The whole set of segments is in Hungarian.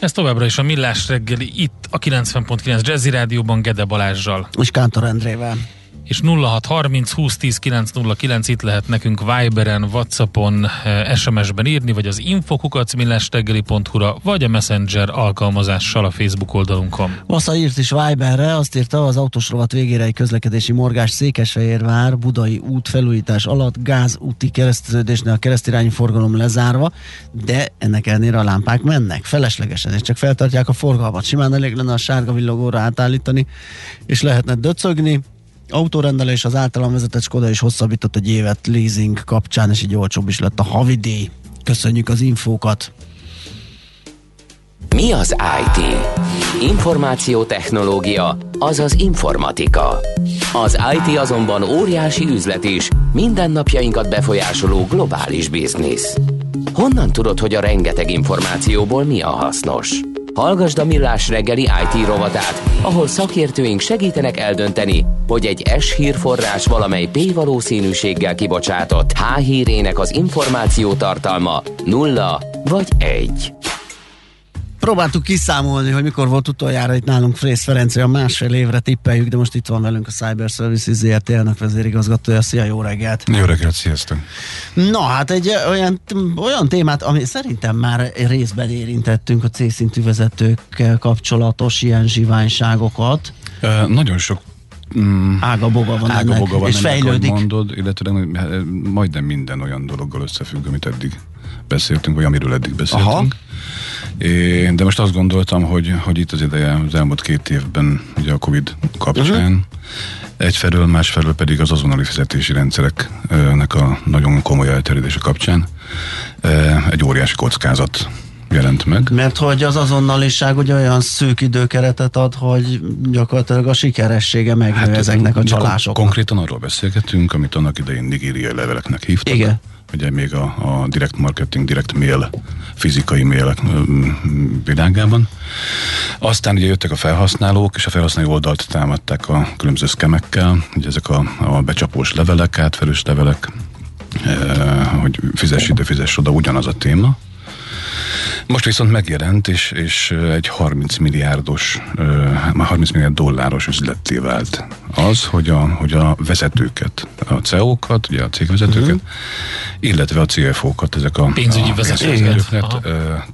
Ez továbbra is a Millás reggeli itt a 90.9 Jazzy Rádióban Gede Balázsjal. És Kántor Endrével és 0630 2010 909 itt lehet nekünk Viberen, Whatsappon, eh, SMS-ben írni, vagy az infokukacmillestegeli.hu-ra, vagy a Messenger alkalmazással a Facebook oldalunkon. Vassa írt is Viberre, azt írta az autós rovat végére egy közlekedési morgás Székesfehérvár, Budai út felújítás alatt gázúti kereszteződésnél a keresztirányú forgalom lezárva, de ennek ellenére a lámpák mennek feleslegesen, és csak feltartják a forgalmat. Simán elég lenne a sárga villogóra átállítani, és lehetne döcögni, autórendelés az általam vezetett Skoda is hosszabbított egy évet leasing kapcsán, és így olcsóbb is lett a havidíj. Köszönjük az infókat! Mi az IT? Információtechnológia, azaz informatika. Az IT azonban óriási üzlet is, mindennapjainkat befolyásoló globális biznisz. Honnan tudod, hogy a rengeteg információból mi a hasznos? Hallgasd a Millás reggeli IT rovatát, ahol szakértőink segítenek eldönteni, hogy egy S hírforrás valamely P valószínűséggel kibocsátott H hírének az információ tartalma nulla vagy egy. Próbáltuk kiszámolni, hogy mikor volt utoljára itt nálunk Frész Ferenc, a másfél évre tippeljük, de most itt van velünk a Cyber Services ZRT elnök vezérigazgatója. Szia, jó reggelt! Jó reggelt, sziasztok! Na hát egy olyan, olyan témát, ami szerintem már részben érintettünk a C-szintű vezetőkkel kapcsolatos ilyen zsiványságokat. Uh, nagyon sok mm, ágaboga van ágaboga ennek, van és ennek, fejlődik. mondod, illetve majdnem minden olyan dologgal összefügg, amit eddig beszéltünk, vagy amiről eddig beszéltünk. Aha. É, de most azt gondoltam, hogy, hogy itt az ideje az elmúlt két évben, ugye a Covid kapcsán, uh-huh. egyfelől, másfelől pedig az azonnali fizetési rendszereknek a nagyon komoly elterjedése kapcsán egy óriási kockázat jelent meg. Mert hogy az azonnaliság ugye olyan szűk időkeretet ad, hogy gyakorlatilag a sikeressége megnő hát, ezeknek a csalásoknak. Konkrétan arról beszélgetünk, amit annak idején nigériai leveleknek hívtak. Igen ugye még a, a direct marketing, direct mail, fizikai mail világában. Aztán ugye jöttek a felhasználók, és a felhasználó oldalt támadták a különböző szkemekkel, ugye ezek a, a becsapós levelek, átverős levelek, hogy fizess ide, fizess oda, ugyanaz a téma. Most viszont megjelent, és, és egy 30 milliárdos, már 30 milliárd dolláros üzletté vált az, hogy a, hogy a vezetőket, a CEO-kat, ugye a cégvezetőket, uh-huh. illetve a CFO-kat, ezek a pénzügyi a vezetőket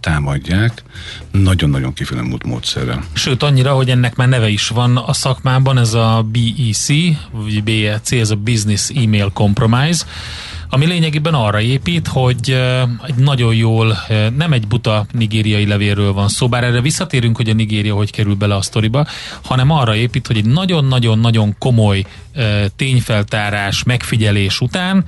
támadják nagyon-nagyon kifinomult módszerrel. Sőt, annyira, hogy ennek már neve is van a szakmában, ez a BEC, vagy BEC, ez a Business Email Compromise, ami lényegében arra épít, hogy egy nagyon jól, nem egy buta nigériai levélről van szó, bár erre visszatérünk, hogy a Nigéria hogy kerül bele a sztoriba, hanem arra épít, hogy egy nagyon-nagyon-nagyon komoly tényfeltárás, megfigyelés után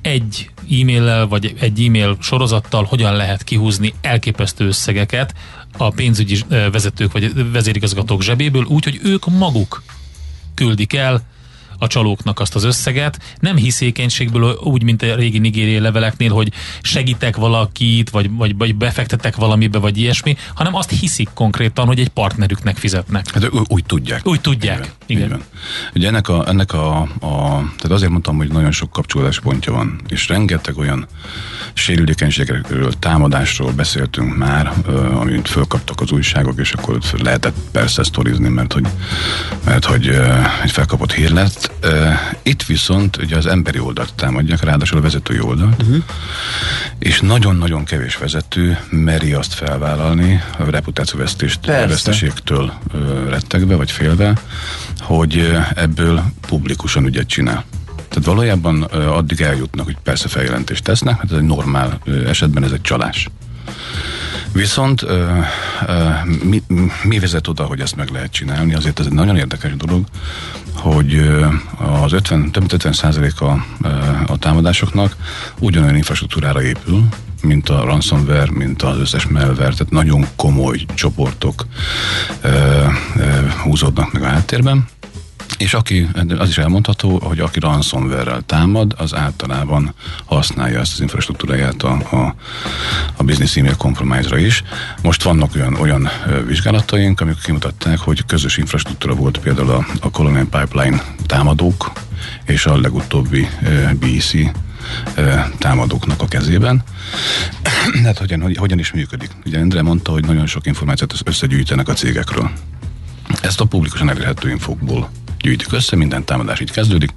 egy e-maillel vagy egy e-mail sorozattal hogyan lehet kihúzni elképesztő összegeket a pénzügyi vezetők vagy vezérigazgatók zsebéből, úgy, hogy ők maguk küldik el a csalóknak azt az összeget, nem hiszékenységből úgy, mint a régi nigériai leveleknél, hogy segítek valakit, vagy, vagy, vagy befektetek valamibe, vagy ilyesmi, hanem azt hiszik konkrétan, hogy egy partnerüknek fizetnek. Hát úgy tudják. Úgy tudják, igen. igen. Ugye ennek a, ennek a, a, tehát azért mondtam, hogy nagyon sok kapcsolódás pontja van, és rengeteg olyan sérülékenységekről, támadásról beszéltünk már, amit fölkaptak az újságok, és akkor lehetett persze sztorizni, mert hogy, mert hogy egy felkapott hír lett, itt viszont ugye az emberi oldalt támadják, ráadásul a vezetői oldalt, uh-huh. és nagyon-nagyon kevés vezető meri azt felvállalni, a reputációvesztést, veszteségtől rettegve vagy félve, hogy ebből publikusan ügyet csinál. Tehát valójában addig eljutnak, hogy persze feljelentést tesznek, hát ez egy normál esetben ez egy csalás. Viszont ö, ö, mi, mi vezet oda, hogy ezt meg lehet csinálni? Azért ez egy nagyon érdekes dolog, hogy az 50, több mint 50 százalék a, a támadásoknak ugyanolyan infrastruktúrára épül, mint a ransomware, mint az összes malware, tehát nagyon komoly csoportok ö, ö, húzódnak meg a háttérben. És aki, az is elmondható, hogy aki ransomware-rel támad, az általában használja ezt az infrastruktúráját a, a, a business email compromise-ra is. Most vannak olyan, olyan vizsgálataink, amik kimutatták, hogy közös infrastruktúra volt például a, a Colonial Pipeline támadók, és a legutóbbi BEC támadóknak a kezében. hát hogyan, hogy, hogyan is működik? Ugye Endre mondta, hogy nagyon sok információt összegyűjtenek a cégekről. Ezt a publikusan elérhető infokból gyűjtik össze, minden támadás így kezdődik,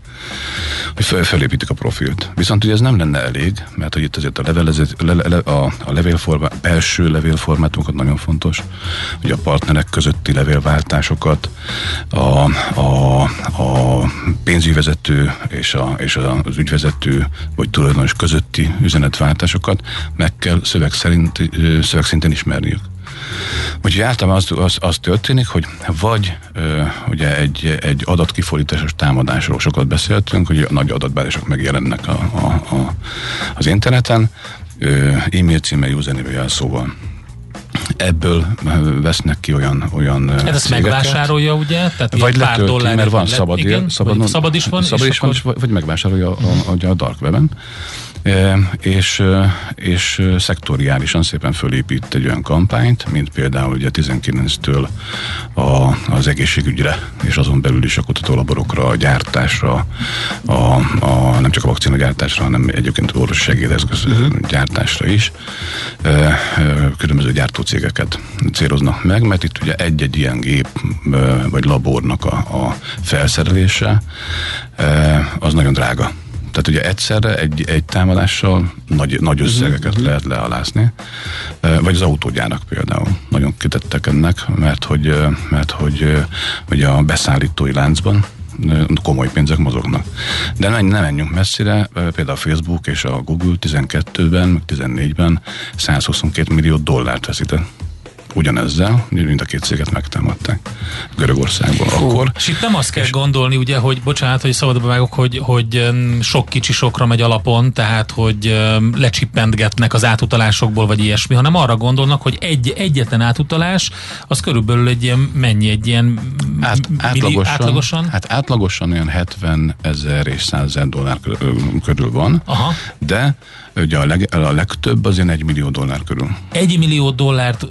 hogy fel, a profilt. Viszont ugye ez nem lenne elég, mert hogy itt azért a, levelezet, le, le, a, a levélforma, belső levélformátumokat nagyon fontos, hogy a partnerek közötti levélváltásokat, a, a, a pénzügyvezető és, a, és az ügyvezető vagy tulajdonos közötti üzenetváltásokat meg kell szöveg, szerint, szöveg szinten ismerniük. Úgyhogy általában az, az, az történik, hogy vagy ö, ugye egy, egy adatkifordításos támadásról sokat beszéltünk, hogy nagy adatbázisok megjelennek a, a, a, az interneten, ö, e-mail címmel, username jelszóval. Ebből vesznek ki olyan olyan hát ezt megvásárolja, ugye? Tehát vagy pár dollár, mert van szabad, igen, szabad, szabad is van, szabad is van, akkor... vagy megvásárolja a, a, a dark web-en és, és szektoriálisan szépen fölépít egy olyan kampányt, mint például ugye 19-től a, az egészségügyre, és azon belül is a kutatólaborokra, a gyártásra, a, a, nem csak a vakcina gyártásra, hanem egyébként orvosi segédeszköz uh-huh. gyártásra is különböző gyártócégeket céloznak meg, mert itt ugye egy-egy ilyen gép vagy labornak a, a felszerelése az nagyon drága. Tehát ugye egyszerre egy, egy támadással nagy, nagy összegeket uh-huh. lehet lealászni, vagy az autógyárak például nagyon kitettek ennek, mert hogy, mert hogy ugye a beszállítói láncban komoly pénzek mozognak. De nem, nem menjünk messzire, például a Facebook és a Google 12-ben, 14-ben 122 millió dollárt veszített ugyanezzel, mind a két céget megtámadták Görögországból Fú. akkor. És itt nem azt kell és gondolni, ugye, hogy bocsánat, hogy szabadba vágok, hogy, hogy sok kicsi sokra megy alapon, tehát hogy lecsippentgetnek az átutalásokból, vagy ilyesmi, hanem arra gondolnak, hogy egy, egyetlen átutalás, az körülbelül egy ilyen, mennyi, egy ilyen Át, átlagosan, átlagosan? Hát átlagosan olyan 70 ezer és 100 ezer dollár körül van, Aha. de ugye a, leg, a legtöbb az ilyen egy millió dollár körül. Egy millió dollárt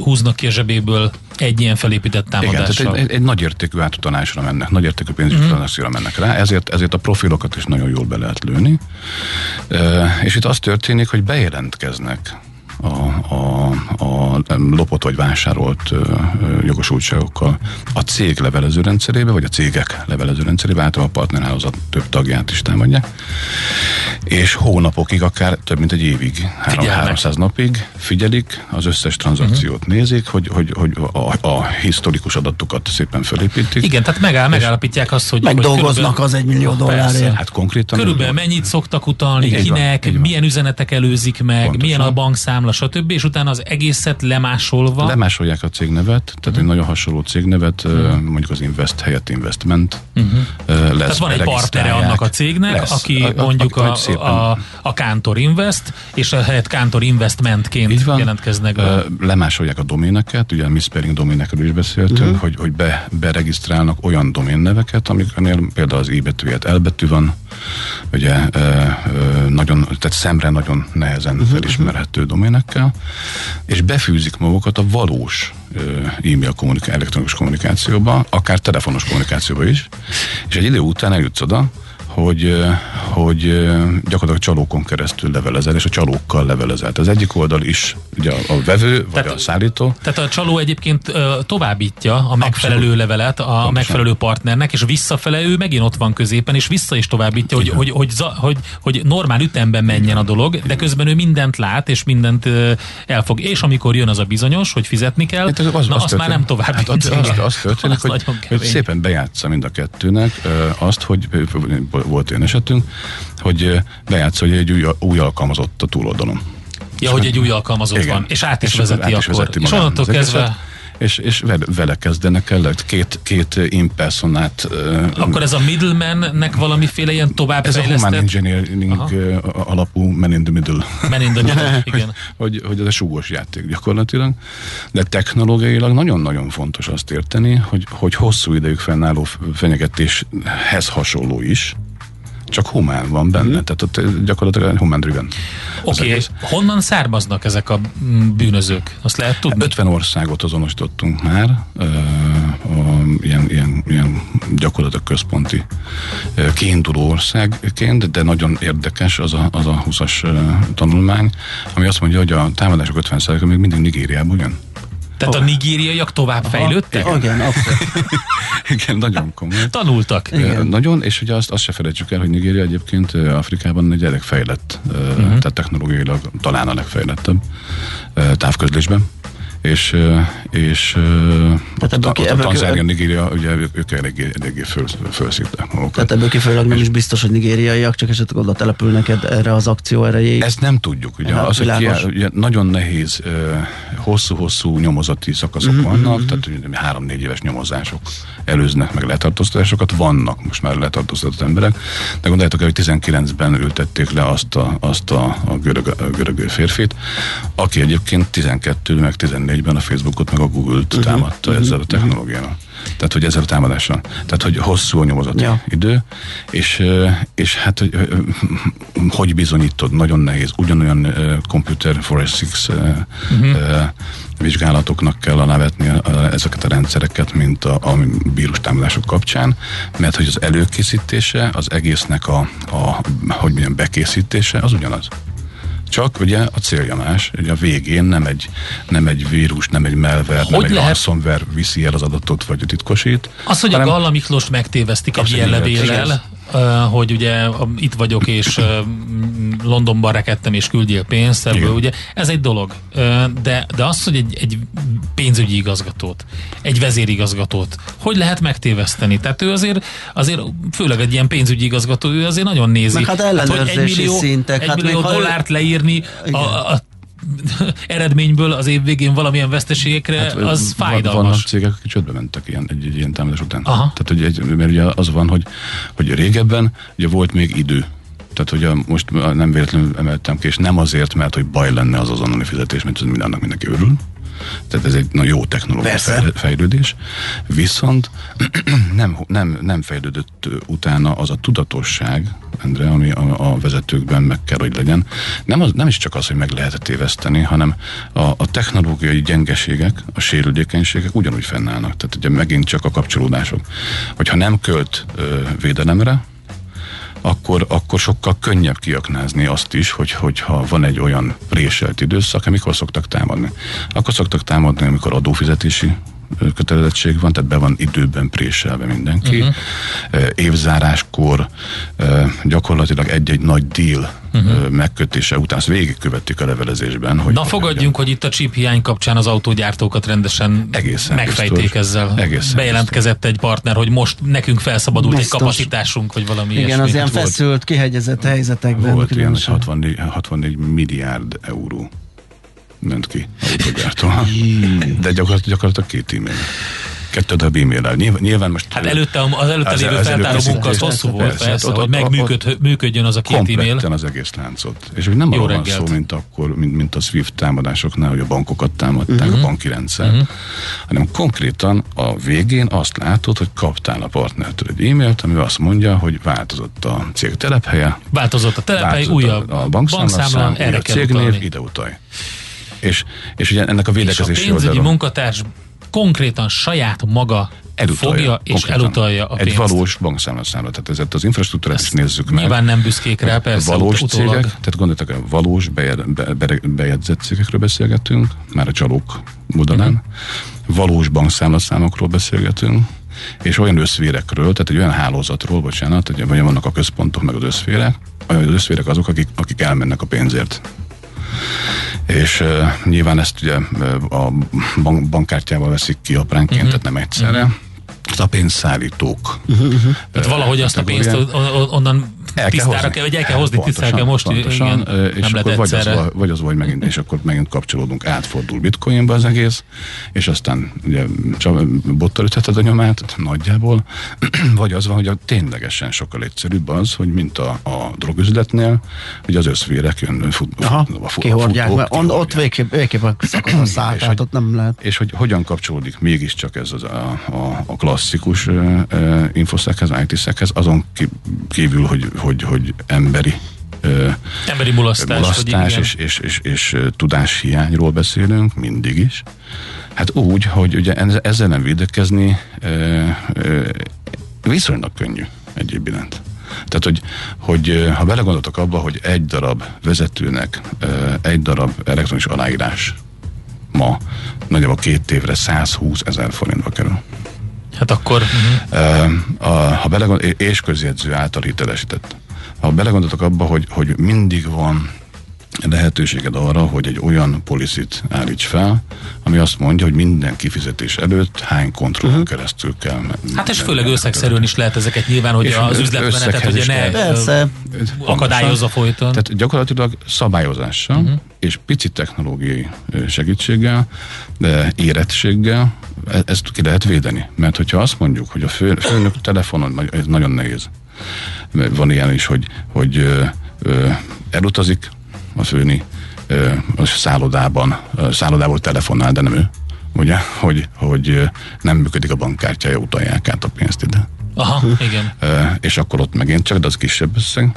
húznak ki a zsebéből egy ilyen felépített támadással. Igen, tehát egy, egy nagyértékű átutalásra mennek, nagyértékű pénzügyi uh-huh. mennek rá, ezért, ezért a profilokat is nagyon jól be lehet lőni. E, és itt az történik, hogy bejelentkeznek a, a, a lopott vagy vásárolt jogosultságokkal a cég levelező rendszerébe, vagy a cégek levelező rendszerébe, általában a partnerhálózat több tagját is támadják, és hónapokig, akár több mint egy évig, 300 napig figyelik, az összes tranzakciót uh-huh. nézik, hogy, hogy, hogy a, a historikus adatokat szépen felépítik. Igen, tehát megáll, megállapítják azt, hogy megdolgoznak hogy az egy millió dollárért. Hát konkrétan. Körülbelül mennyit szoktak utalni, így kinek, van, milyen van. üzenetek előzik meg, Pontosan. milyen a bankszámla, stb. És utána az egészet lemásolva. Lemásolják a cégnevet, tehát uh-huh. egy nagyon hasonló cégnevet, uh-huh. mondjuk az Invest helyett Investment uh-huh. lesz. Tehát van egy partnere annak a cégnek, lesz. aki a, mondjuk a, a, a, a Cantor Invest, és a helyett Cantor Investmentként jelentkeznek be. Lemásolják a doméneket, ugye a mispairing doménekről is beszéltünk, uh-huh. hogy, hogy be, beregisztrálnak olyan doménneveket, amiknél például az i betűjét elbetű van, ugye nagyon, tehát szemre nagyon nehezen uh-huh. felismerhető doménekkel, és befűzik magukat a valós e-mail kommunikáció, elektronikus kommunikációba, akár telefonos kommunikációba is, és egy idő után eljutsz oda, hogy, hogy gyakorlatilag csalókon keresztül levelezel, és a csalókkal levelezel. Az egyik oldal is ugye a vevő, vagy tehát, a szállító. Tehát a csaló egyébként továbbítja a megfelelő Abszolút. levelet a Abszolút. megfelelő partnernek, és visszafele ő megint ott van középen, és vissza is továbbítja, hogy, hogy, hogy, hogy, hogy normál ütemben menjen a dolog, de közben ő mindent lát, és mindent elfog. És amikor jön az a bizonyos, hogy fizetni kell, hát az, na az azt már nem tovább. Hát az, az, az történik, az hogy, hogy szépen bejátsza mind a kettőnek azt, hogy volt olyan esetünk, hogy bejátsz, hogy egy új, új alkalmazott a túloldalon. Ja, hogy egy új alkalmazott Igen. van, és át is és vezeti át is akkor. Vezeti és onnantól kezdve és, és vele kezdenek el, két, két impersonát. Akkor ez a middleman-nek valamiféle ilyen továbbfejlesztett... Ez a human engineering Aha. alapú man in the middle. Man in the middle, igen. hogy, hogy ez a súgos játék gyakorlatilag, de technológiailag nagyon-nagyon fontos azt érteni, hogy, hogy hosszú idejük fennálló fenyegetéshez hasonló is, csak humán van benne, mm. tehát ott gyakorlatilag human driven. Oké, okay. honnan származnak ezek a mm, bűnözők? Azt lehet tudni? 50 országot azonosítottunk már, uh, uh, ilyen, ilyen, ilyen gyakorlatilag központi uh, kiinduló országként, de nagyon érdekes az a, az a 20-as uh, tanulmány, ami azt mondja, hogy a támadások 50 még mindig Nigériából jön. Tehát oh. a nigériaiak tovább Aha, fejlődtek? Igen, igen, igen, nagyon komoly. Tanultak. Igen. Nagyon, és ugye azt, azt se felejtsük el, hogy Nigéria egyébként Afrikában egy legfejlett, uh-huh. tehát technológiailag talán a legfejlettebb távközlésben és, és Tehát ebből ki, ebből a Tanzánia, Nigéria, ugye ők eléggé, eléggé föl, felszívták magukat. Tehát ebből kifolyólag nem is biztos, hogy nigériaiak, csak esetleg oda települnek erre az akció erejéig. Ezt nem tudjuk, ugye, az, hogy ki, ugye nagyon nehéz, hosszú-hosszú nyomozati szakaszok uh-huh, vannak, uh-huh. tehát három-négy éves nyomozások előznek meg letartóztatásokat, vannak most már letartóztatott emberek, de gondoljátok el, hogy 19-ben ültették le azt a, azt a, a, görög, a görög férfit, aki egyébként 12 meg 14-ben a Facebookot meg a Google-t uh-huh, támadta uh-huh, ezzel a technológiával. Tehát, hogy ezzel a támadással. Tehát, hogy hosszú a nyomozati ja. idő, és, és hát, hogy, hogy bizonyítod, nagyon nehéz. Ugyanolyan uh, computer forensics uh, uh-huh. vizsgálatoknak kell alávetni ezeket a rendszereket, mint a, a vírus támadások kapcsán, mert hogy az előkészítése, az egésznek a, a hogy mondjam, bekészítése, az ugyanaz. Csak ugye a célja más, ugye a végén nem egy, nem egy vírus, nem egy hogy nem egy lehet... ransomware viszi el az adatot, vagy titkosít. Az, hogy hanem... a Galla Miklós megtévesztik egy ilyen levéllel, hogy ugye itt vagyok, és Londonban rekedtem, és küldjél pénzt ebből, ugye ez egy dolog. De, de az, hogy egy, egy pénzügyi igazgatót, egy vezérigazgatót, hogy lehet megtéveszteni? Tehát ő azért, azért főleg egy ilyen pénzügyi igazgató, ő azért nagyon nézi. Meg hát ellenőrzési hát, hogy egy millió, szintek. Egy hát millió dollárt leírni a, a eredményből az év végén valamilyen veszteségekre, hát, az fájdalmas. Vannak cégek, akik csődbe mentek ilyen, egy, egy ilyen támadás után. Aha. Tehát, hogy egy, mert ugye az van, hogy, hogy régebben ugye volt még idő. Tehát, hogy most nem véletlenül emeltem ki, és nem azért, mert hogy baj lenne az azonnali fizetés, mint mindennek mindenki örül, tehát ez egy nagyon jó technológiai Persze. fejlődés. Viszont nem, nem, nem fejlődött utána az a tudatosság, Endre, ami a, a vezetőkben meg kell, hogy legyen. Nem, az, nem is csak az, hogy meg lehet téveszteni, hanem a, a technológiai gyengeségek, a sérülékenységek ugyanúgy fennállnak. Tehát ugye megint csak a kapcsolódások. Hogyha nem költ ö, védelemre, akkor, akkor sokkal könnyebb kiaknázni azt is, hogy, hogyha van egy olyan préselt időszak, amikor szoktak támadni. Akkor szoktak támadni, amikor adófizetési kötelezettség van, tehát be van időben préselve mindenki. Uh-huh. Évzáráskor gyakorlatilag egy-egy nagy deal uh-huh. megkötése után, azt végigkövettük a levelezésben. Hogy Na fogadjunk, hogy itt a chip hiány kapcsán az autógyártókat rendesen egészen megfejték biztos, ezzel. Egészen Bejelentkezett biztos. egy partner, hogy most nekünk felszabadult biztos. egy kapacitásunk, vagy valami Igen, ilyesmi. az ilyen feszült, kihegyezett helyzetekben. Volt ilyen, 64, 64 milliárd euró ment ki autógyártó. De gyakorlatilag, gyakorlatilag két e-mail. Kettő darab e-mail nyilván, nyilván most... Hát előtte, az előtte lévő az feltáró munka az hosszú volt, persze, persze, ott, hogy megműködjön az a két e-mail. az egész láncot. És hogy nem arról van szó, mint akkor, mint, mint a SWIFT támadásoknál, hogy a bankokat támadták, uh-huh. a banki rendszer, uh-huh. hanem konkrétan a végén azt látod, hogy kaptál a partnertől egy e-mailt, ami azt mondja, hogy változott a cég telephelye. Változott a telephely, újabb a bankszámla, erre a cégnév, ide utalj. És, és ugye ennek a védekezési És a pénzügyi oldalon, munkatárs konkrétan saját maga elutalja, fogja és elutalja a pénzt. Egy valós bankszámlaszámra. Tehát ezért az infrastruktúrát is nézzük meg. Nyilván nem büszkék rá, persze. Valós ut- cégek, tehát gondoltak, a valós bejed, be, be, bejegyzett cégekről beszélgetünk, már a csalók oldalán. Uh-huh. Valós bankszámlaszámokról beszélgetünk, és olyan összvérekről, tehát egy olyan hálózatról, bocsánat, hogy vannak a központok meg az összvérek, az összvérek azok, akik, akik elmennek a pénzért és uh, nyilván ezt ugye a bank, bankkártyával veszik ki apránként, uh-huh. tehát nem egyszerre. Uh-huh. a pénzszállítók. Uh-huh. Tehát valahogy azt a pénzt onnan el tisztára kell, kell, vagy el kell hozni, pontosan, tisztára kell most, pontosan, igen, és akkor vagy az, vagy az, vagy megint, és akkor megint kapcsolódunk, átfordul bitcoinba az egész, és aztán ugye csak bottal ütheted a nyomát, nagyjából, vagy az van, hogy a ténylegesen sokkal egyszerűbb az, hogy mint a, a drogüzletnél, hogy az összvérek jön, fut, Aha, a, fut, kihordják, futók, mert ott végképp, végképp szakad a szál, és tehát ott nem lehet. És hogy hogyan kapcsolódik mégiscsak ez az a, a, a klasszikus uh, infoszekhez, IT-szekhez, azon kívül, hogy, hogy, hogy emberi emberi mulasztás, mulasztás és, és, és, és, tudáshiányról beszélünk mindig is. Hát úgy, hogy ugye ezzel nem védekezni viszonylag könnyű egyéb iránt. Tehát, hogy, hogy ha belegondoltok abba, hogy egy darab vezetőnek egy darab elektronis aláírás ma nagyjából két évre 120 ezer forintba kerül. Hát akkor... Uh-huh. A, ha belegondol, és közjegyző által hitelesített. Ha belegondoltok abba, hogy, hogy mindig van lehetőséged arra, hogy egy olyan policit állíts fel, ami azt mondja, hogy minden kifizetés előtt hány kontrollon uh-huh. keresztül kell. Hát és főleg összegszerűen is lehet ezeket nyilván, hogy és az üzletmenetet ugye ne Persze. akadályozza folyton. Tehát gyakorlatilag szabályozással uh-huh. és pici technológiai segítséggel, de érettséggel e- ezt ki lehet védeni. Mert hogyha azt mondjuk, hogy a fő, főnök telefonon, ez nagyon nehéz. Van ilyen is, hogy, hogy ö, ö, elutazik, a főni a szállodában, szállodából telefonál, de nem ő, ugye, hogy, hogy nem működik a bankkártyája, utalják át a pénzt ide. Aha, igen. És akkor ott megint csak, de az kisebb összeg.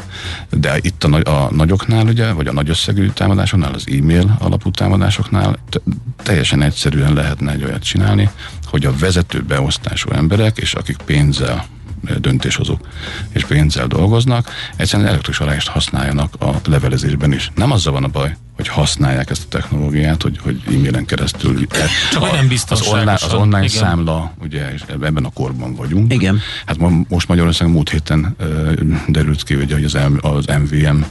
De itt a, a nagyoknál, ugye, vagy a nagy összegű támadásoknál, az e-mail alapú támadásoknál teljesen egyszerűen lehetne egy olyat csinálni, hogy a vezető beosztású emberek, és akik pénzzel döntéshozók és pénzzel dolgoznak, egyszerűen elektronikus aláírást használjanak a levelezésben is. Nem azzal van a baj, hogy használják ezt a technológiát, hogy, hogy e-mailen keresztül. Csak a, nem az online, az online igen. számla, ugye, és ebben a korban vagyunk. Igen. Hát most Magyarországon múlt héten uh, derült ki, ugye, hogy az, M, az MVM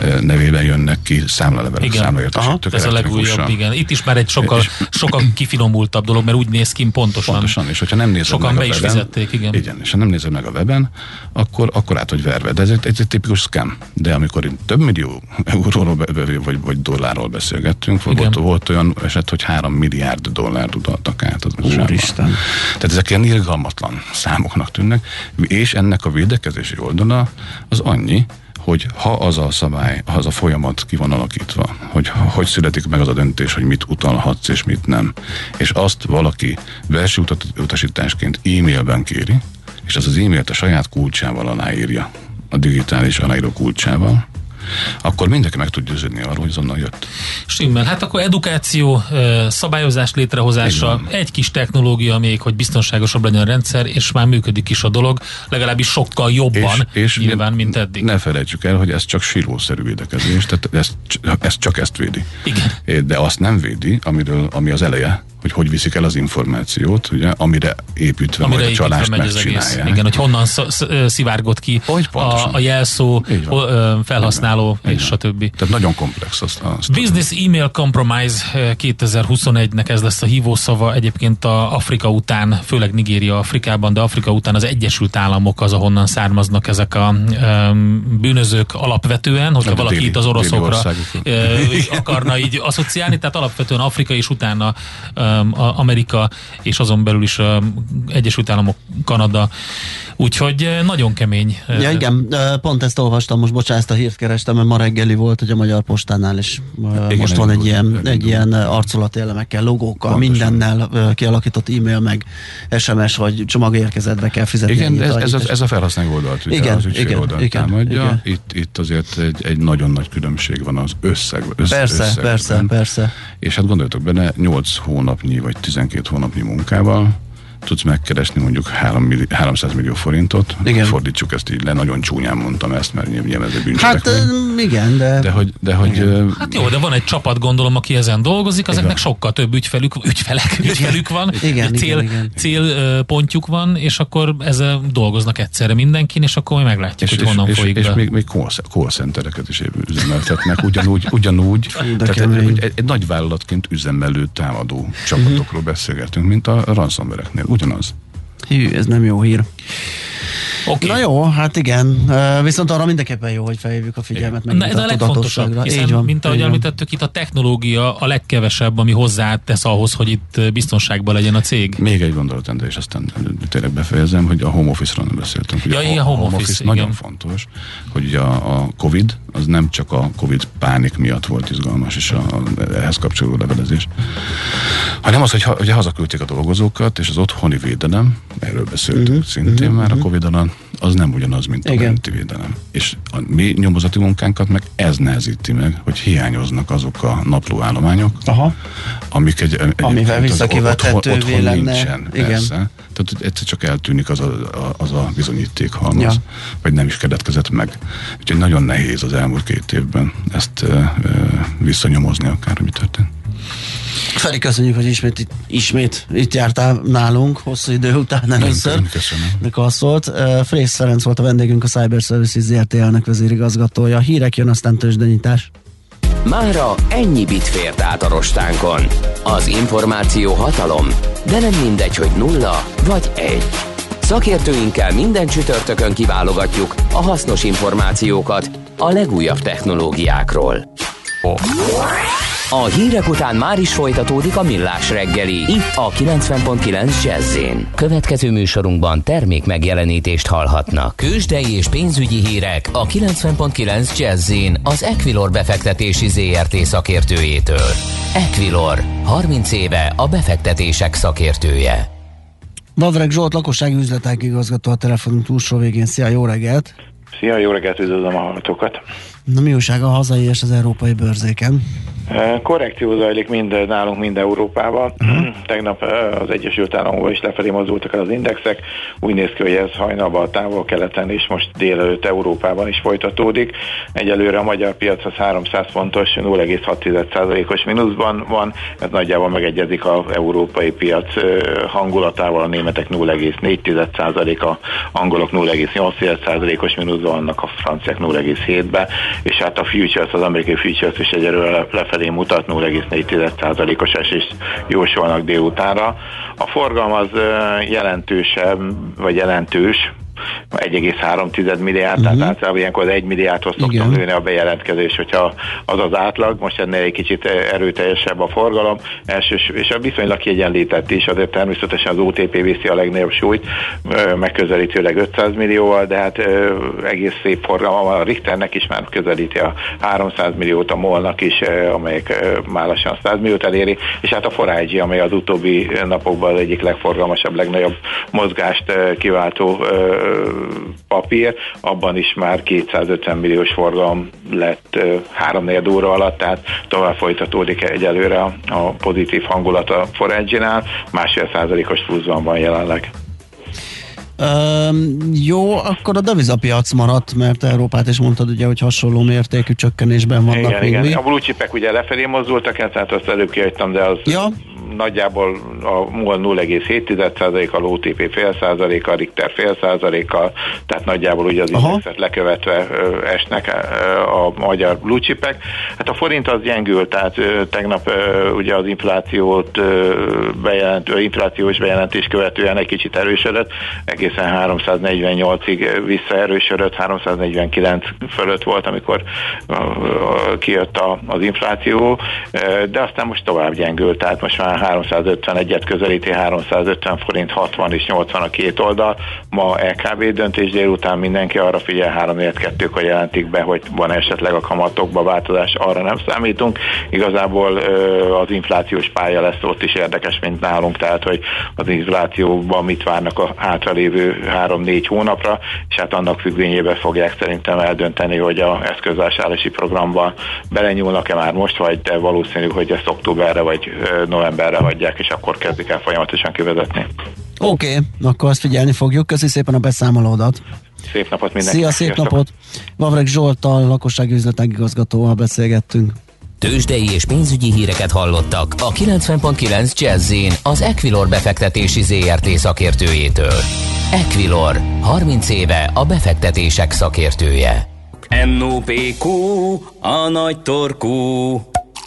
uh, nevében jönnek ki számlalevelek, számlaértesítők. Ez a legújabb, igen. Itt is már egy sokkal, és, sokkal kifinomultabb dolog, mert úgy néz ki pontosan. Pontosan, és hogyha nem nézed Sokan meg be is weben, fizették, igen. Igen, és ha nem nézed meg a weben, akkor, akkor át, hogy verve. De ez egy, ez egy tipikus scam. De amikor több millió euróról vagy, vagy dollárról beszélgettünk. Volt, volt olyan eset, hogy 3 milliárd dollárt utaltak át az Úristen. Tehát ezek ilyen irgalmatlan számoknak tűnnek, és ennek a védekezési oldala az annyi, hogy ha az a szabály, ha az a folyamat ki van alakítva, hogy hogy születik meg az a döntés, hogy mit utalhatsz és mit nem, és azt valaki belső utasításként e-mailben kéri, és az az e-mailt a saját kulcsával aláírja, a digitális aláíró kulcsával, akkor mindenki meg tud győződni arról, hogy azonnal jött. Stimmel. Hát akkor edukáció, szabályozás létrehozása, egy kis technológia még, hogy biztonságosabb legyen a rendszer, és már működik is a dolog, legalábbis sokkal jobban és, és nyilván, mint eddig. Ne felejtsük el, hogy ez csak sírószerű védekezés, tehát ez, ez csak ezt védi. Igen. De azt nem védi, amiről, ami az eleje, hogy hogy viszik el az információt, ugye, amire építve amire majd a csalást megcsinálják. Igen, hogy honnan szivárgott ki hogy a, a jelszó felhasználó, Igen. és többi. Tehát nagyon komplex. Azt, azt Business tudom. Email Compromise 2021-nek ez lesz a hívószava. Egyébként a Afrika után, főleg Nigéria Afrikában, de Afrika után az Egyesült Államok az, ahonnan származnak ezek a um, bűnözők alapvetően, hogyha valaki déli, itt az oroszokra akarna így asszociálni, tehát alapvetően Afrika és utána um, Amerika, és azon belül is Egyesült Államok, Kanada. Úgyhogy nagyon kemény. Ja, igen, pont ezt olvastam, most bocsánat, ezt a hírt kerestem, mert ma reggeli volt, hogy a Magyar Postánál is igen, most van egy ilyen, egy ilyen arculati elemekkel, logókkal, Pontosan. mindennel kialakított e-mail, meg SMS, vagy csomagérkezetbe kell fizetni. Igen, ez, ez, a, ez a felhasználó oldalt, ugye, igen, az igen, oldalt igen, támadja. Igen. Itt, itt azért egy, egy nagyon nagy különbség van az összeg. Össz, persze, összegben. persze, persze. És hát gondoljatok benne, 8 hónapnyi vagy 12 hónapnyi munkával tudsz megkeresni mondjuk 3 milli, 300 millió forintot. Igen. Fordítsuk ezt így le, nagyon csúnyán mondtam ezt, mert nyilván ez egy bűncselekmény. Hát igen, de... De hogy, de hogy igen. Hát jó, de van egy csapat gondolom, aki ezen dolgozik, azoknak sokkal több ügyfelük, ügyfelek, ügyfelük van, igen, cél, igen, igen. célpontjuk van, és akkor ezzel dolgoznak egyszerre mindenkin, és akkor majd meglátjuk, és, hogy honnan és, folyik és, be. És még, még call centereket is üzemeltetnek, ugyanúgy, ugyanúgy tehát egy, egy, egy nagy vállalatként üzemelő támadó csapatokról beszélgetünk, mint a ransomware ugyanaz. Hű, ez nem jó hír. Okay. Na jó, hát igen. Viszont arra mindenképpen jó, hogy felhívjuk a figyelmet. Meg Na, ez a legfontosabb, hiszen, így van, mint ahogy említettük, itt a technológia a legkevesebb, ami hozzátesz ahhoz, hogy itt biztonságban legyen a cég. Még egy gondolat, Endre, és aztán tényleg befejezem, hogy a home office-ról nem beszéltünk. Ugye ja, a, a home, home office, office nagyon fontos, hogy a, a Covid, az nem csak a Covid pánik miatt volt izgalmas, és a, a, ehhez kapcsolódó levelezés, hanem az, hogy ha, ugye hazaküldték a dolgozókat, és az otthoni védelem, erről beszéltünk uh-huh, szintén uh-huh, már uh-huh. a Covid alatt, az nem ugyanaz, mint a menti védelem. És a mi nyomozati munkánkat meg ez nehezíti meg, hogy hiányoznak azok a naplóállományok, Aha. amik egy, egy Amivel visszakivethetővé lenne. Nincsen, Igen. Persze. Tehát egyszer csak eltűnik az a, az a bizonyíték halmaz, ja. vagy nem is keletkezett meg. Úgyhogy nagyon nehéz az elmúlt két évben ezt e, e, visszanyomozni, akár mi történt. Feri, köszönjük, hogy ismét, itt, ismét itt jártál nálunk, hosszú idő után először. Köszönöm. Frész Ferenc volt a vendégünk, a Cyber Services ZRT elnök vezérigazgatója. Hírek jön, aztán tőzsdenyítás. Mára ennyi bit fért át a rostánkon. Az információ hatalom, de nem mindegy, hogy nulla vagy egy. Szakértőinkkel minden csütörtökön kiválogatjuk a hasznos információkat a legújabb technológiákról. Oh. A hírek után már is folytatódik a millás reggeli. Itt a 90.9 jazz Következő műsorunkban termék megjelenítést hallhatnak. Kősdei és pénzügyi hírek a 90.9 jazz az Equilor befektetési ZRT szakértőjétől. Equilor, 30 éve a befektetések szakértője. Vavreg Zsolt, lakossági üzletek igazgató a telefonunk túlsó végén. Szia, jó reggelt! Szia, jó reggelt, üdvözlöm a hallgatókat! Na mi újság a hazai és az európai bőrzéken? Korrekció zajlik mind nálunk, mind Európában. Uh-huh. Tegnap az Egyesült Államokban is lefelé mozdultak el az indexek. Úgy néz ki, hogy ez hajnalban a távol-keleten és most délelőtt Európában is folytatódik. Egyelőre a magyar piac az 300 pontos 0,6%-os mínuszban van. Ez nagyjából megegyezik az európai piac hangulatával. A németek 0,4%, a angolok 0,8%-os mínuszban vannak, a franciák 0,7-ben, és hát a futures, az amerikai futures is egyelőre lefelé felé mutat 0,4%-os esést jósolnak délutánra. A forgalom az jelentősebb, vagy jelentős, 1,3 milliárd, uh-huh. tehát mhm. általában ilyenkor az 1 milliárdhoz szoktam lőni a bejelentkezés, hogyha az az átlag, most ennél egy kicsit erőteljesebb a forgalom, elsős, és a viszonylag kiegyenlített is, azért természetesen az OTP viszi a legnagyobb súlyt, megközelítőleg 500 millióval, de hát egész szép forgalom, a Richternek is már közelíti a 300 milliót, a Molnak is, amelyek már lassan 100 milliót eléri, és hát a Forágyi, amely az utóbbi napokban az egyik legforgalmasabb, legnagyobb mozgást kiváltó papír, abban is már 250 milliós forgalom lett három óra alatt, tehát tovább folytatódik egyelőre a, a pozitív hangulat a Forenginál, másfél százalékos pluszban van jelenleg. Um, jó, akkor a devizapiac maradt, mert Európát is mondtad ugye, hogy hasonló mértékű csökkenésben vannak igen, igen. Mi? A blue chipek ugye lefelé mozdultak, tehát azt előbb kihagytam, de az ja nagyjából a MOL 0,7%, a OTP fél százaléka, a Richter fél százaléka, tehát nagyjából ugye az indexet lekövetve esnek a magyar blue chipek. Hát a forint az gyengül, tehát tegnap ugye az inflációt bejelentő, inflációs bejelentés követően egy kicsit erősödött, egészen 348-ig visszaerősödött, 349 fölött volt, amikor kijött az infláció, de aztán most tovább gyengült, tehát most már 351-et közelíti, 350 forint, 60 és 80 a két oldal. Ma LKB döntés délután mindenki arra figyel, 3 2 hogy jelentik be, hogy van esetleg a kamatokba változás, arra nem számítunk. Igazából az inflációs pálya lesz ott is érdekes, mint nálunk, tehát hogy az inflációban mit várnak a hátralévő 3-4 hónapra, és hát annak függvényében fogják szerintem eldönteni, hogy a eszközvásárlási programban belenyúlnak-e már most, vagy de valószínű, hogy ezt októberre vagy novemberre erre hagyják, és akkor kezdik el folyamatosan kivezetni. Oké, okay, akkor azt figyelni fogjuk. Köszi szépen a beszámolódat. Szép napot mindenkinek. Szia, szép Sziasztok. napot. Vavreg Zsoltal, lakossági üzletek igazgatóval beszélgettünk. Tőzsdei és pénzügyi híreket hallottak a 90.9 jazz az Equilor befektetési ZRT szakértőjétől. Equilor, 30 éve a befektetések szakértője. NOPQ, a nagy torkú.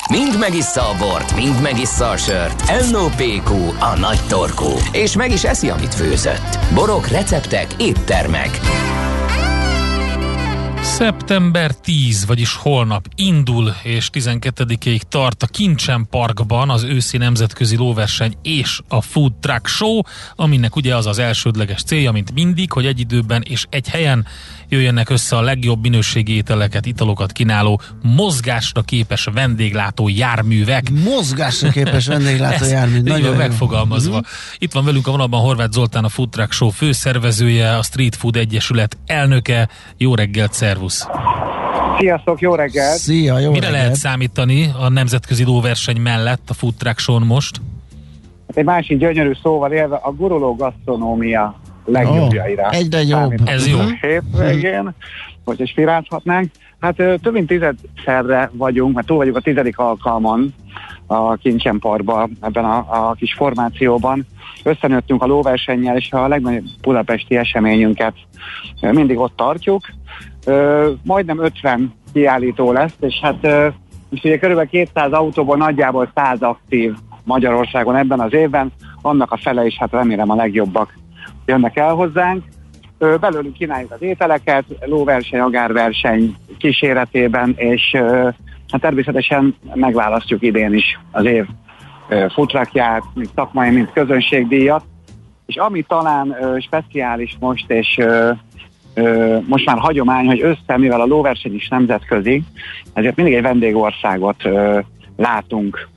Mind megissza a bort, mind megissza a sört. NOPQ, a nagy torkú. És meg is eszi, amit főzött. Borok, receptek, éttermek. Szeptember 10, vagyis holnap indul és 12-ig tart a Kincsen Parkban az őszi nemzetközi lóverseny és a Food Truck Show, aminek ugye az az elsődleges célja, mint mindig, hogy egy időben és egy helyen jöjjenek össze a legjobb minőségi ételeket, italokat kínáló, mozgásra képes vendéglátó járművek. Mozgásra képes vendéglátó jármű. Nagyon megfogalmazva. Mm-hmm. Itt van velünk a vonalban Horváth Zoltán, a Food Truck Show főszervezője, a Street Food Egyesület elnöke. Jó reggelt, szervusz! Sziasztok, jó reggelt! Szia, jó Mire reggelt. lehet számítani a nemzetközi lóverseny mellett a Food Truck Show-n most? Hát egy másik gyönyörű szóval élve a guruló gasztronómia legjobbjaira. Oh, egyre jobb. Ez jó. Hétvégén, hogy is pirázhatnánk. Hát több mint tizedszerre vagyunk, mert túl vagyunk a tizedik alkalmon a Kincsenparkban, ebben a, a kis formációban. Összenőttünk a lóversennyel, és a legnagyobb budapesti eseményünket mindig ott tartjuk. Majdnem 50 kiállító lesz, és hát most ugye körülbelül 200 autóból nagyjából 100 aktív Magyarországon ebben az évben, annak a fele is hát remélem a legjobbak jönnek el hozzánk. Belőlünk kínáljuk az ételeket, lóverseny, agárverseny kíséretében, és hát természetesen megválasztjuk idén is az év futrakját, mint szakmai, mint közönségdíjat. És ami talán speciális most, és most már hagyomány, hogy össze, mivel a lóverseny is nemzetközi, ezért mindig egy vendégországot ö, látunk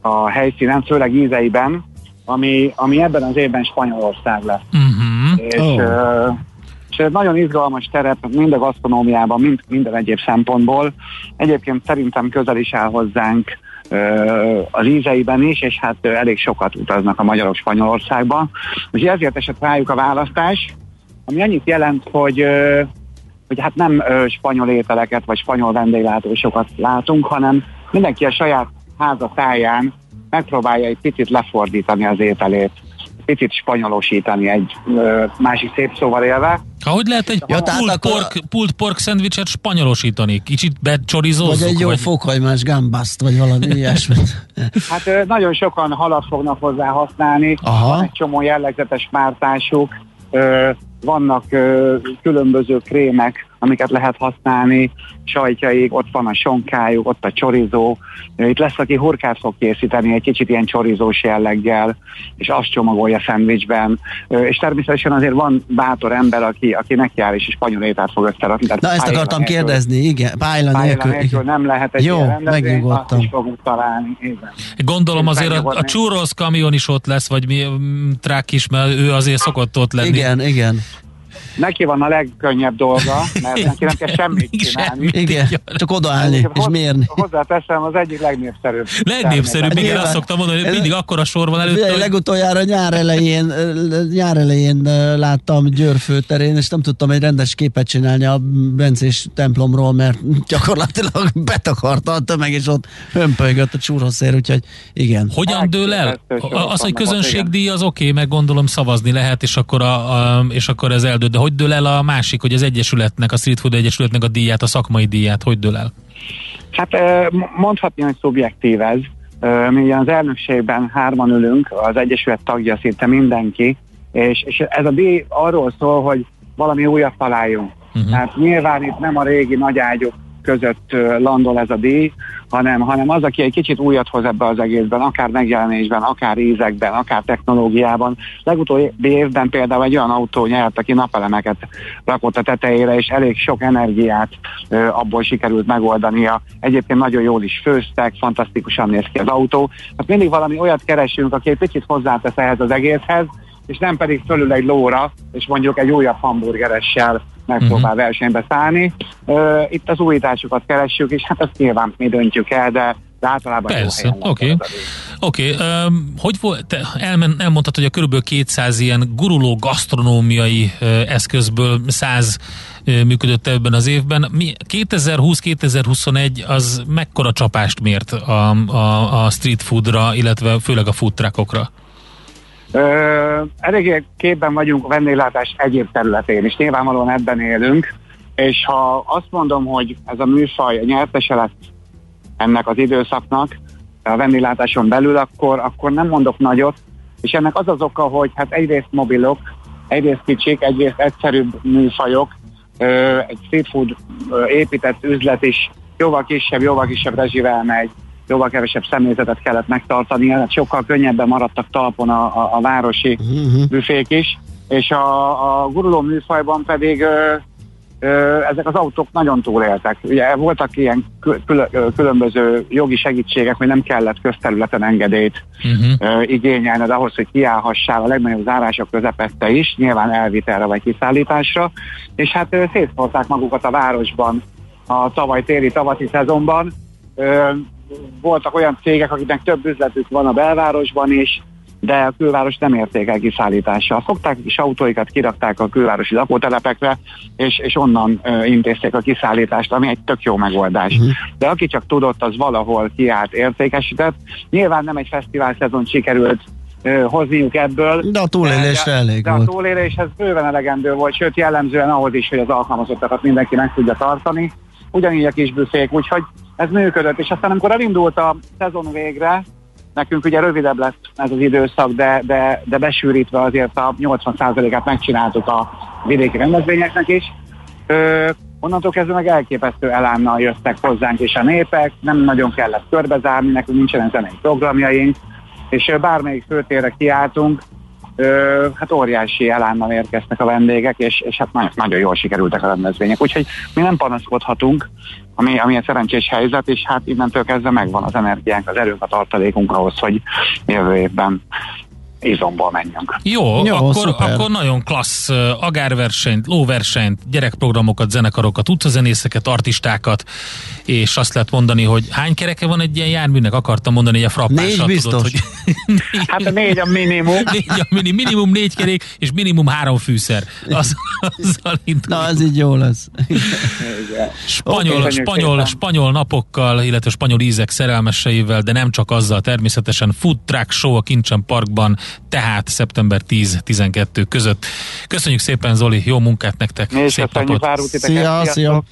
a helyszínen, főleg ízeiben, ami, ami ebben az évben Spanyolország lesz. Uh-huh. És, Oh. ö, és ez nagyon izgalmas terep, mind a gasztronómiában, mind minden egyéb szempontból. Egyébként szerintem közel is áll hozzánk az ízeiben is, és hát elég sokat utaznak a magyarok Spanyolországba. Úgyhogy ezért esett rájuk a választás, ami annyit jelent, hogy hogy hát nem spanyol ételeket vagy spanyol vendéglátósokat látunk, hanem mindenki a saját háza táján megpróbálja egy picit lefordítani az ételét, picit spanyolosítani egy ö, másik szép szóval élve. Ahogy lehet egy Ja, pulled, akkor- pork, pulled pork szendvicset spanyolosítani? Kicsit becsorizózzuk? Vagy egy jó fokhagymás gambaszt, vagy valami ilyesmit. Hát ö, nagyon sokan halat fognak hozzá használni, Aha. van egy csomó jellegzetes mártásuk, ö, vannak ö, különböző krémek, amiket lehet használni, sajtjaik, ott van a sonkájuk, ott a csorizó. Itt lesz, aki hurkát fog készíteni egy kicsit ilyen csorizós jelleggel, és azt csomagolja szendvicsben. És természetesen azért van bátor ember, aki, aki nekiáll és spanyol ételt fog összerakni. Tehát Na ezt akartam nélkül- kérdezni, igen. Pályla nélkül. nélkül igen. nem lehet egy Jó, megnyugodtam. azt is fogunk találni. Igen. Gondolom azért a, a churros kamion is ott lesz, vagy mi trák is, mert ő azért szokott ott lenni. Igen, igen. Neki van a legkönnyebb dolga, mert neki nem kell semmit csinálni. Semmi. Igen, csak odaállni és Hozzá- mérni. Hozzáteszem, az egyik legnépszerűbb. Legnépszerűbb, igen, Nyilván. azt szoktam mondani, hogy mindig akkora sor van előtte, hogy legutoljára nyár elején, ö, nyár elején ö, láttam Győr főterén, és nem tudtam egy rendes képet csinálni a Bencés templomról, mert gyakorlatilag betakarta a tömeg, és ott hömpölygött a csúroszér, úgyhogy igen. hogyan dől el? Az, hogy közönségdíj az oké, meg gondolom szavazni lehet, és akkor, a, a, és akkor ez eldől. De hogy dől el a másik, hogy az Egyesületnek, a Street Food Egyesületnek a díját, a szakmai díját, hogy dől el? Hát mondhatni, hogy szubjektív ez. Mi ugye az elnökségben hárman ülünk, az Egyesület tagja szinte mindenki, és, és ez a díj arról szól, hogy valami újat találjunk. Mhm. Uh-huh. Hát nyilván itt nem a régi nagyágyok között landol ez a díj, hanem, hanem az, aki egy kicsit újat hoz ebbe az egészben, akár megjelenésben, akár ízekben, akár technológiában. Legutóbbi évben például egy olyan autó nyert, aki napelemeket rakott a tetejére, és elég sok energiát ö, abból sikerült megoldania. Egyébként nagyon jól is főztek, fantasztikusan néz ki az autó. Hát mindig valami olyat keresünk, aki egy picit hozzátesz ehhez az egészhez, és nem pedig fölül egy lóra, és mondjuk egy újabb hamburgeressel megpróbál uh-huh. versenybe szállni. Ö, itt az újításokat keressük, és hát ezt nyilván mi döntjük el, de, de általában Persze, oké. Oké, okay, hogy volt, te elmen, elmondtad, hogy a körülbelül 200 ilyen guruló gasztronómiai ö, eszközből 100 ö, működött ebben az évben. Mi 2020-2021 az mekkora csapást mért a, a, a street foodra, illetve főleg a food truckokra? Eléggé képben vagyunk a vendéglátás egyéb területén, és nyilvánvalóan ebben élünk, és ha azt mondom, hogy ez a műfaj nyertese lett ennek az időszaknak a vendéglátáson belül, akkor, akkor nem mondok nagyot, és ennek az az oka, hogy hát egyrészt mobilok, egyrészt kicsik, egyrészt egyszerűbb műfajok, egy street food épített üzlet is jóval kisebb, jóval kisebb rezsivel megy, jóval kevesebb személyzetet kellett megtartani, hát sokkal könnyebben maradtak talpon a, a, a városi uh-huh. büfék is, és a, a guruló műfajban pedig ö, ö, ezek az autók nagyon túléltek. Ugye voltak ilyen kül- különböző jogi segítségek, hogy nem kellett közterületen engedélyt uh-huh. ö, igényelned ahhoz, hogy kiállhassál a legnagyobb zárások közepette is, nyilván elvitelre vagy kiszállításra, és hát ö, szétszórták magukat a városban a tavaly téli tavaszi szezonban. Ö, voltak olyan cégek, akiknek több üzletük van a belvárosban is, de a külváros nem érték el kiszállítással. Fogták is autóikat, kirakták a külvárosi lakótelepekre, és, és onnan ö, intézték a kiszállítást, ami egy tök jó megoldás. Uh-huh. De aki csak tudott, az valahol kiállt, értékesített. Nyilván nem egy fesztivál szezon sikerült ö, hozniuk ebből. De a túlélésre de, elég de volt. De a túléléshez bőven elegendő volt, sőt jellemzően ahhoz is, hogy az alkalmazottakat mindenki meg tudja tartani. Ugyanígy a kis büfék, úgyhogy ez működött, és aztán amikor elindult a szezon végre, nekünk ugye rövidebb lett ez az időszak, de, de, de besűrítve azért a 80%-át megcsináltuk a vidéki rendezvényeknek is. Ö, onnantól kezdve meg elképesztő elánnal jöttek hozzánk is a népek, nem nagyon kellett körbezárni, nekünk nincsenek zenei programjaink, és bármelyik főtérre kiálltunk, hát óriási elánnal érkeztek a vendégek, és, és hát nagyon, nagyon jól sikerültek a rendezvények. Úgyhogy mi nem panaszkodhatunk, ami, ami egy szerencsés helyzet, és hát innentől kezdve megvan az energiánk, az erőnk, a tartalékunk ahhoz, hogy jövő évben izomból menjünk. Jó, Jó akkor, akkor nagyon klassz agárversenyt, lóversenyt, gyerekprogramokat, zenekarokat, utcazenészeket, artistákat, és azt lehet mondani, hogy hány kereke van egy ilyen járműnek? Akartam mondani, hogy a frappással négy biztos. Tudod, hogy négy, hát a négy a minimum. Négy a minimum, minimum négy kerék, és minimum három fűszer. Az, azzal Na, ez így jó lesz. spanyol, okay, spanyol, spanyol napokkal, illetve spanyol ízek szerelmeseivel, de nem csak azzal, természetesen Food Truck Show a Kincsen Parkban tehát szeptember 10-12 között. Köszönjük szépen Zoli, jó munkát nektek! Mi Szép napot! Szia, szia!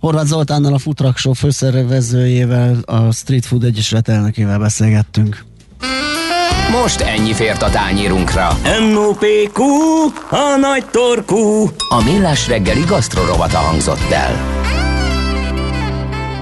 Horváth Zoltánnal a Futrak Show főszervezőjével, a Street Food Egyesület elnökével beszélgettünk. Most ennyi fért a tányírunkra. M.O.P.Q. A nagy torkú. A millás reggeli gasztrorovata hangzott el.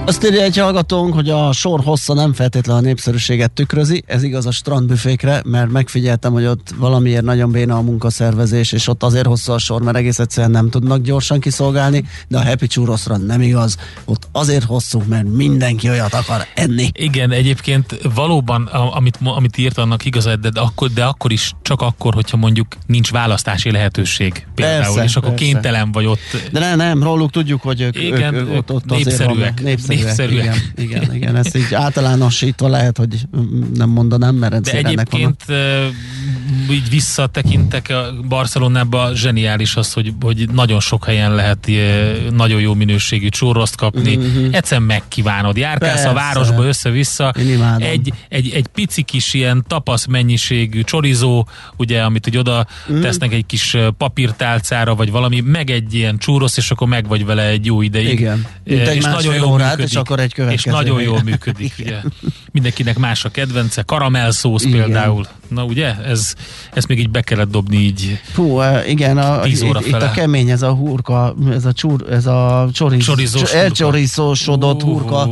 Azt írja egy hallgatónk, hogy a sor hossza nem feltétlenül a népszerűséget tükrözi, ez igaz a strandbüfékre, mert megfigyeltem, hogy ott valamiért nagyon béna a munkaszervezés, és ott azért hosszú a sor, mert egész egyszerűen nem tudnak gyorsan kiszolgálni, de a Happy Churrosra nem igaz, ott azért hosszú, mert mindenki olyat akar enni. Igen, egyébként valóban, amit, amit írt annak igazad, de, de, akkor, de akkor is csak akkor, hogyha mondjuk nincs választási lehetőség például, persze, és akkor persze. kénytelen vagy ott. De nem, nem, róluk tudjuk, hogy ők, igen, ők, ők ott, ott népszerűek. Azért van, népszerűek. Igen, igen, igen, ezt így általánosítva lehet, hogy nem mondanám, mert De egyébként vannak. így visszatekintek a Barcelonába, zseniális az, hogy, hogy nagyon sok helyen lehet nagyon jó minőségű csúroszt kapni. Uh-huh. Egyszerűen megkívánod. Járkálsz Persze. a városba össze-vissza. Egy, egy, egy pici kis ilyen tapasz mennyiségű csorizó, ugye, amit hogy oda uh-huh. tesznek egy kis papírtálcára, vagy valami, meg egy ilyen csúrosz, és akkor meg vagy vele egy jó ideig. Igen. Mint egy és nagyon jó órát, működik. és akkor egy következő. És nagyon jól működik, ugye. Mindenkinek más a kedvence, karamellszósz igen. például. Na ugye, ez, ezt még így be kellett dobni így Hú, igen, a, itt, itt, a kemény, ez a hurka, ez a, csúr, ez a csoriz, csorizós elcsoriszósodott hurka.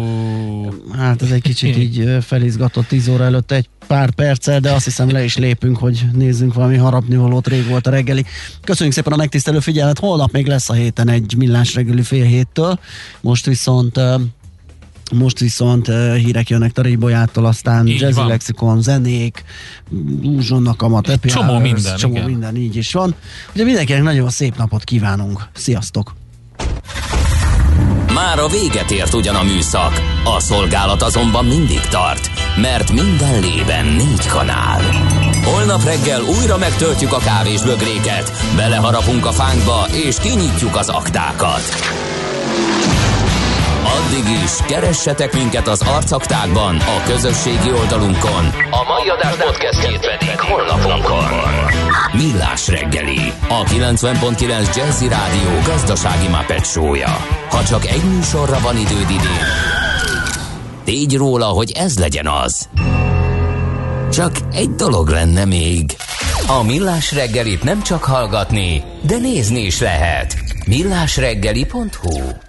Hát ez egy kicsit így felizgatott 10 óra előtt egy pár perccel, de azt hiszem le is lépünk, hogy nézzünk valami harapnivalót, rég volt a reggeli. Köszönjük szépen a megtisztelő figyelmet, holnap még lesz a héten egy millás reggeli fél héttől, most viszont most viszont uh, hírek jönnek Tarai Bolyától, aztán így Jazzy van. Lexikon, zenék, Zsonnak a Tepi Csomó Hours, minden, Csomó igen. minden, így is van. Ugye mindenkinek nagyon szép napot kívánunk. Sziasztok! Már a véget ért ugyan a műszak, a szolgálat azonban mindig tart, mert minden lében négy kanál. Holnap reggel újra megtöltjük a kávés bögréket, beleharapunk a fánkba és kinyitjuk az aktákat. Addig is, keressetek minket az arcaktákban, a közösségi oldalunkon. A mai adás podcastjét pedig holnapunkon. Millás reggeli, a 90.9 Jazzy Rádió gazdasági mapet -ja. Ha csak egy műsorra van időd idén, Tégy róla, hogy ez legyen az. Csak egy dolog lenne még. A Millás reggelit nem csak hallgatni, de nézni is lehet. millásreggeli.hu